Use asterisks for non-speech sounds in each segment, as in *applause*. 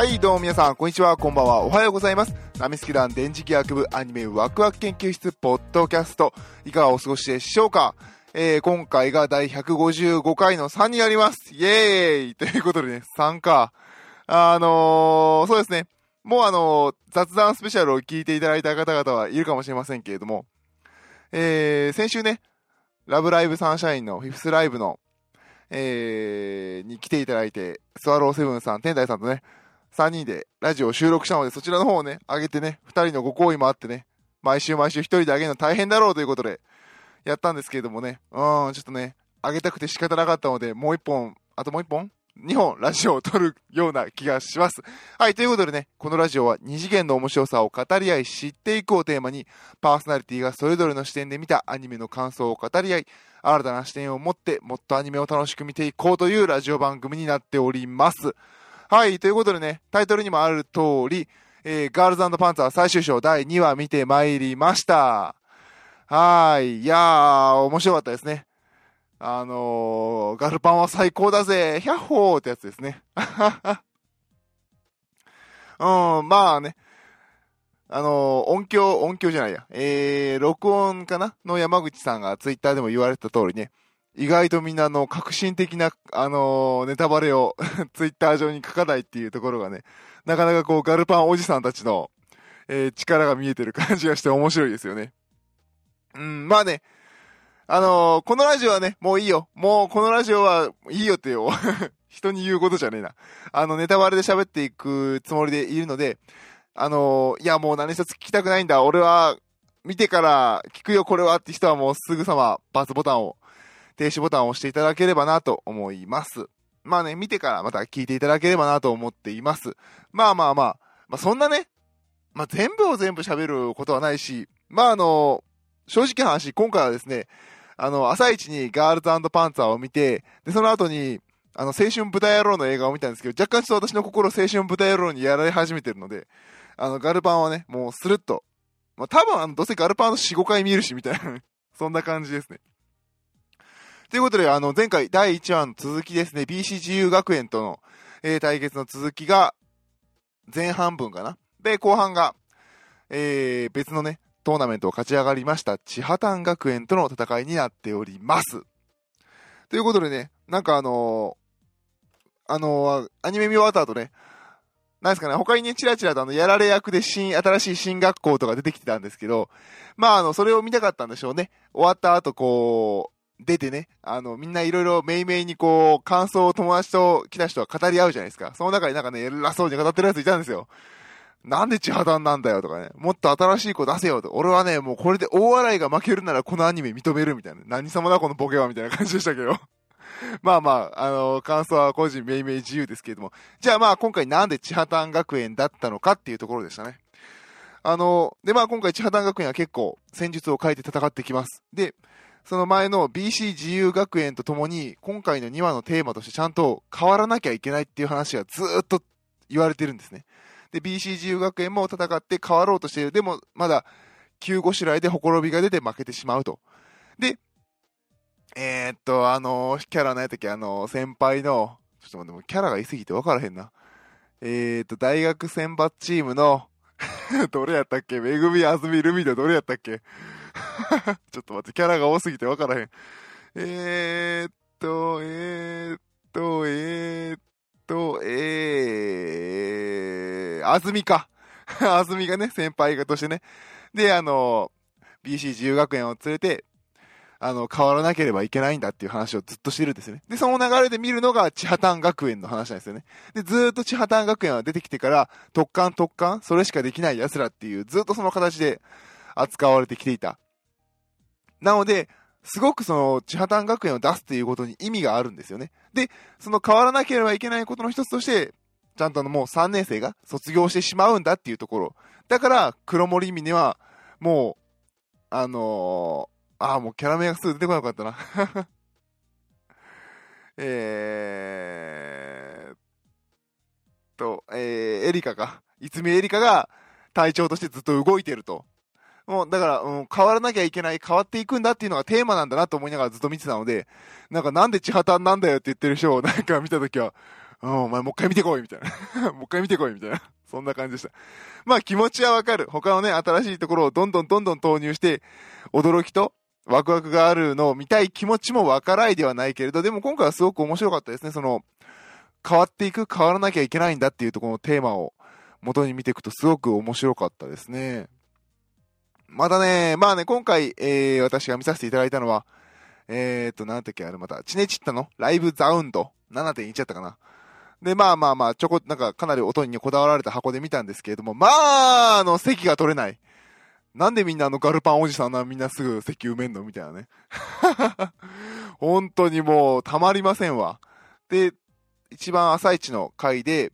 はい、どうも皆さん、こんにちは、こんばんは、おはようございます。ナミスケ団電磁気学部アニメワクワク研究室ポッドキャスト、いかがお過ごしでしょうか？えー、今回が第155回の3になります。イエーイということでね、3か。あのー、そうですね。もうあのー雑談スペシャルを聞いていただいた方々はいるかもしれませんけれども、えー、先週ね、ラブライブサンシャインのフィフスライブの、えー、に来ていただいて、スワローセブンさん、天台さんとね、3人でラジオを収録したので、そちらの方をね、上げてね、2人のご好意もあってね、毎週毎週1人で上げるの大変だろうということで、やったんですけれどもね、うん、ちょっとね、上げたくて仕方なかったので、もう1本、あともう1本 ?2 本ラジオを撮るような気がします。はい、ということでね、このラジオは二次元の面白さを語り合い知っていくをテーマに、パーソナリティがそれぞれの視点で見たアニメの感想を語り合い、新たな視点を持ってもっとアニメを楽しく見ていこうというラジオ番組になっております。はい、ということでね、タイトルにもある通り、えーガールズパンツァー最終章第2話見てまいりました。はい、いやー、面白かったですね。あのー、ガルパンは最高だぜ、ヒャッホーってやつですね。*laughs* うん、まあね、あのー音響、音響じゃないや、えー、録音かな？の山口さんがツイッターでも言われてた通りね、意外とみんなの革新的な、あのーネタバレを *laughs* ツイッター上に書かないっていうところがね、なかなかこうガルパンおじさんたちの、えー力が見えてる感じがして面白いですよね。うん、まあね、あのーこのラジオはね、もういいよ。もうこのラジオはいいよってよ。*laughs* 人に言うことじゃねえな。あの、ネタバレで喋っていくつもりでいるので、あのーいやもう何一つ聞きたくないんだ。俺は、見てから聞くよこれはって人はもうすぐさまバツボタンを、停止ボタンを押していただければなと思います。まあね、見てからまた聞いていただければなと思っています。まあまあまあ、まあそんなね、まあ全部を全部喋ることはないし、まああの正直な話、今回はですね、あの、朝一にガールズパンツァーを見て、で、その後に、あの、青春豚野郎の映画を見たんですけど、若干ちょっと私の心青春豚野郎にやられ始めてるので、あの、ガルパンはね、もうスルッと、まあ、多分あの、どうせガルパンの4、5回見るし、みたいな、そんな感じですね。ということで、あの、前回第1話の続きですね、BCGU 学園との、えー対決の続きが、前半分かな。で、後半が、えー別のね、トーナメントを勝ち上がりました、千葉丹学園との戦いになっております。ということでね、なんかあのーあのーアニメ見終わった後ね、なんですかね、他にね、チラチラとあの、やられ役で新、新しい新学校とか出てきてたんですけど、まああの、それを見たかったんでしょうね。終わった後こう、出てね、あの、みんないろいろめいめいにこう、感想を友達と来た人は語り合うじゃないですか。その中になんかね、偉そうに語ってるやついたんですよ。なんで千葉丹なんだよとかね。もっと新しい子出せよと。俺はね、もうこれで大笑いが負けるならこのアニメ認めるみたいな。何様だこのボケはみたいな感じでしたけど。*laughs* まあまあ、あの、感想は個人めいめい自由ですけれども。じゃあまあ今回なんで千葉丹学園だったのかっていうところでしたね。あの、でまあ今回千葉丹学園は結構戦術を変えて戦ってきます。で、その前の BC 自由学園とともに今回の2話のテーマとしてちゃんと変わらなきゃいけないっていう話がずっと言われてるんですね。で、BC 自由学園も戦って変わろうとしている。でも、まだ、急ごしらえでほころびが出て負けてしまうと。で、えー、っと、あのキャラ何やったっけ、あの先輩の、ちょっと待って、キャラがいすぎて分からへんな。えー、っと、大学選抜チームの、*laughs* どれやったっけ？めぐみ、あずみ、ルミのどれやったっけ？*laughs* ちょっと待って、キャラが多すぎて分からへん。えー、っと、えー、っと、えー、っと、えー、あずみか。あずみがね、先輩がとしてね。で、あの、BC 自由学園を連れて、あの、変わらなければいけないんだっていう話をずっとしてるんですよね。で、その流れで見るのが千葉丹学園の話なんですよね。で、ずっと千葉丹学園は出てきてから、特艦特艦、それしかできない奴らっていう、ずっとその形で扱われてきていた。なので、すごくその、千葉丹学園を出すっていうことに意味があるんですよね。で、その変わらなければいけないことの一つとして、ちゃんとあのもう3年生が卒業してしまうんだっていうところ。だから、黒森峰は、もう、あのー、ああ、もうキャラ名がすぐ出てこなかったな。*laughs* えーっと、えー、エリカか。いつみエリカが隊長としてずっと動いてると。もう、だから、うん、変わらなきゃいけない、変わっていくんだっていうのがテーマなんだなと思いながらずっと見てたので、なんかなんで千畑なんだよって言ってる人を *laughs* なんか見たときは、うん、お前もう一回見てこいみたいな。*laughs* もう一回見てこいみたいな。そんな感じでした。まあ気持ちはわかる。他のね、新しいところをどんどんどんどん投入して、驚きとワクワクがあるのを見たい気持ちもわからないではないけれど、でも今回はすごく面白かったですね。その、変わっていく、変わらなきゃいけないんだっていうところのテーマを元に見ていくとすごく面白かったですね。またね、まあね、今回、えー、私が見させていただいたのは、えーと、なんだっけ、あれまた、チネチッタのライブザウンド7.1やったかな。で、まあまあまあ、ちょこ、なんかかなり音にこだわられた箱で見たんですけれども、まあ、あの、席が取れない。なんでみんなあのガルパンおじさんなみんなすぐ席埋めんの？みたいなね。*laughs* 本当にもうたまりませんわ。で、一番朝一の回で、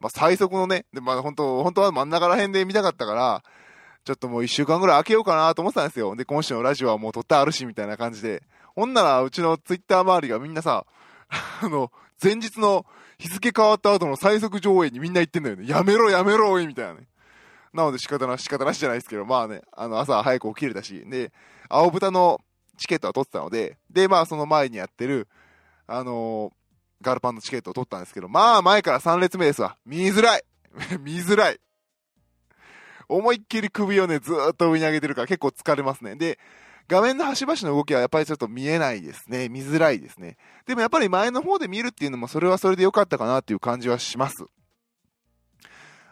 まあ最速のね、で、まあ本当、本当は真ん中ら辺で見たかったから、ちょっともう一週間ぐらい空けようかなと思ってたんですよ。で、今週のラジオはもう撮ってあるし、みたいな感じで。ほんなら、うちのツイッター周りがみんなさ、*laughs* あの、前日の日付変わった後の最速上映にみんな言ってんだよね。やめろやめろおいみたいなね。なので仕方なし、仕方なしじゃないですけど、まあね、あの、朝早く起きれたし、で、青豚のチケットは取ってたので、で、まあその前にやってる、あのー、ガルパンのチケットを取ったんですけど、まあ前から3列目ですわ。見づらい *laughs* 見づらい思いっきり首をね、ずっと上に上げてるから結構疲れますね。で、画面の端々の動きはやっぱりちょっと見えないですね。見づらいですね。でもやっぱり前の方で見るっていうのもそれはそれで良かったかなっていう感じはします。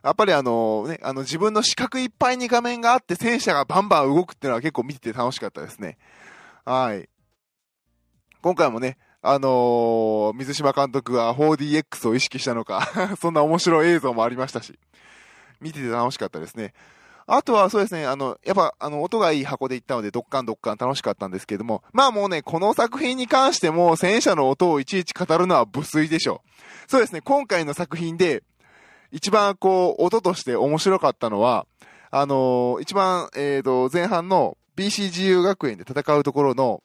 やっぱりあのね、あの自分の視覚いっぱいに画面があって戦車がバンバン動くっていうのは結構見てて楽しかったですね。はい。今回もね、あのー、水島監督は 4DX を意識したのか *laughs* そんな面白い映像もありましたし、見てて楽しかったですね。あとはそうですね、あの、やっぱ、あの、音がいい箱で行ったので、ドッカンドッカン楽しかったんですけども、まあもうね、この作品に関しても、戦車の音をいちいち語るのは無粋でしょう。そうですね、今回の作品で、一番こう、音として面白かったのは、あのー、一番、えっ、ー、と、前半の BCGU 学園で戦うところの、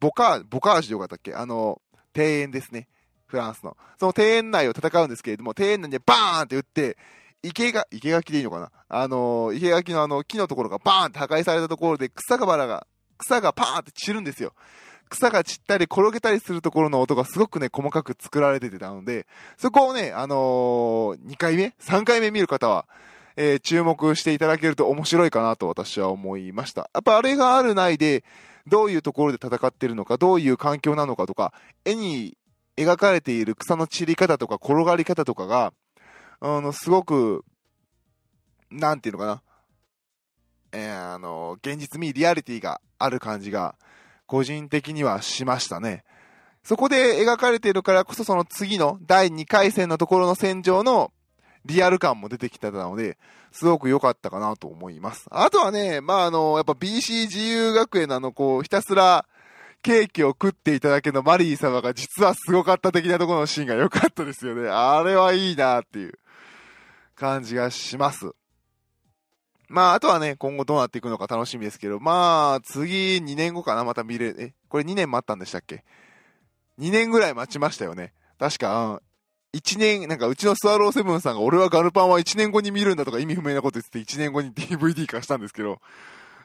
ボカー、ボカージュでよかったっけ？あの、庭園ですね。フランスの。その庭園内を戦うんですけれども、庭園内でバーンって撃って、池が、池垣でいいのかな？あの、池垣のあの、木のところがバーンって破壊されたところで、草がバラが、草がパーンって散るんですよ。草が散ったり転げたりするところの音がすごくね、細かく作られててたので、そこをね、あのー、2回目 ?3 回目見る方は、えー、注目していただけると面白いかなと私は思いました。やっぱあれがあるないで、どういうところで戦ってるのか、どういう環境なのかとか、絵に描かれている草の散り方とか転がり方とかが、あの、すごく、なんていうのかな。えー、あの、現実味、リアリティがある感じが、個人的にはしましたね。そこで描かれているからこそ、その次の第2回戦のところの戦場のリアル感も出てきたので、すごく良かったかなと思います。あとはね、まあ、あの、やっぱ BC 自由学園のあの、こう、ひたすら、ケーキを食っていただけのマリー様が実はすごかった的なところのシーンが良かったですよね。あれはいいなっていう。感じがします。まあ、あとはね、今後どうなっていくのか楽しみですけど、まあ、次2年後かな、また見れ、え、これ2年待ったんでしたっけ ?2 年ぐらい待ちましたよね。確か、1年、なんかうちのスワローセブンさんが俺はガルパンは1年後に見るんだとか意味不明なこと言ってて1年後に DVD 化したんですけど、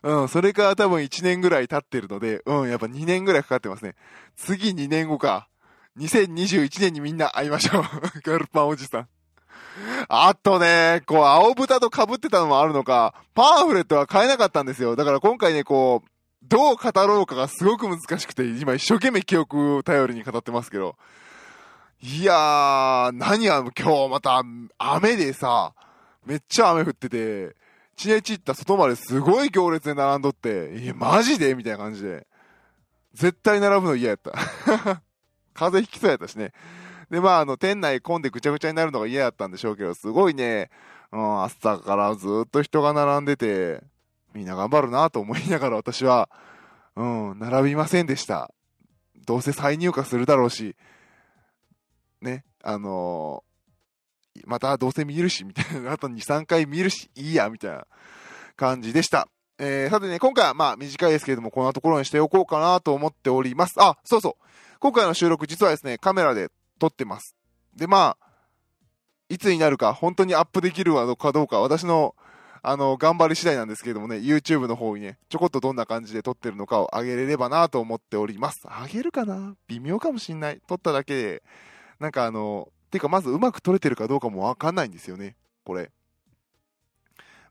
うん、それから多分1年ぐらい経ってるので、うん、やっぱ2年ぐらいかかってますね。次2年後か。2021年にみんな会いましょう。*laughs* ガルパンおじさん。あとね、こう、青豚と被ってたのもあるのか、パンフレットは買えなかったんですよ。だから今回ね、こう、どう語ろうかがすごく難しくて、今一生懸命記憶を頼りに語ってますけど。いやー、何や、今日また雨でさ、めっちゃ雨降ってて、チネチった外まですごい行列で並んどって、いや、マジで？みたいな感じで。絶対並ぶの嫌やった。*laughs* 風邪ひきそうやったしね。で、まあ、あの、店内混んでぐちゃぐちゃになるのが嫌だったんでしょうけど、すごいね、うん、朝からずっと人が並んでて、みんな頑張るなと思いながら私は、うん、並びませんでした。どうせ再入荷するだろうし、ね、あのー、またどうせ見るし、みたいな、あと2、3回見るし、いいや、みたいな感じでした。えー、さてね、今回はまあ短いですけれども、こんなところにしておこうかなと思っております。あ、そうそう。今回の収録、実はですね、カメラで撮ってます。で、まあ、いつになるか、本当にアップできるのかどうか、私の、あの、頑張り次第なんですけれどもね、YouTube の方にね、ちょこっとどんな感じで撮ってるのかを上げれればなと思っております。上げるかな？微妙かもしんない。撮っただけで、なんかあの、てか、まずうまく撮れてるかどうかもわかんないんですよね、これ。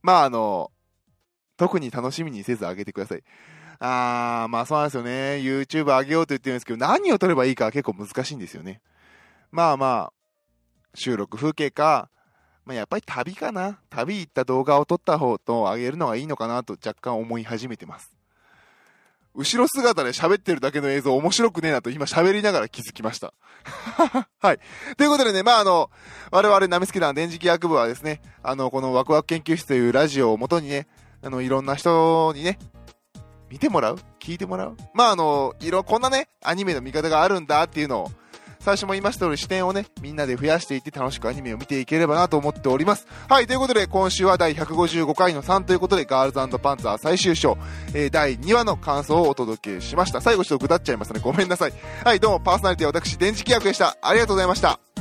まあ、あの、特に楽しみにせず上げてください。あー、まあそうなんですよね。YouTube 上げようと言ってるんですけど、何を撮ればいいか結構難しいんですよね。まあまあ、収録風景か、まあ、やっぱり旅かな。旅行った動画を撮った方と上げるのがいいのかなと若干思い始めてます。後ろ姿で喋ってるだけの映像面白くねえなと今喋りながら気づきました。*laughs* はい。ということでね、まああの、我々ナミスケ団電磁気学部はですね、あの、このワクワク研究室というラジオをもとにね、あの、いろんな人にね、見てもらう？聞いてもらう？まああの、いろ、こんなね、アニメの見方があるんだっていうのを、最初も言いました通り視点をね、みんなで増やしていって楽しくアニメを見ていければなと思っております。はい、ということで今週は第155回の3ということで、ガールズパンツァー最終章、えー、第2話の感想をお届けしました。最後ちょっとぐだっちゃいましたね。ごめんなさい。はい、どうもパーソナリティは私、電磁気役でした。ありがとうございました。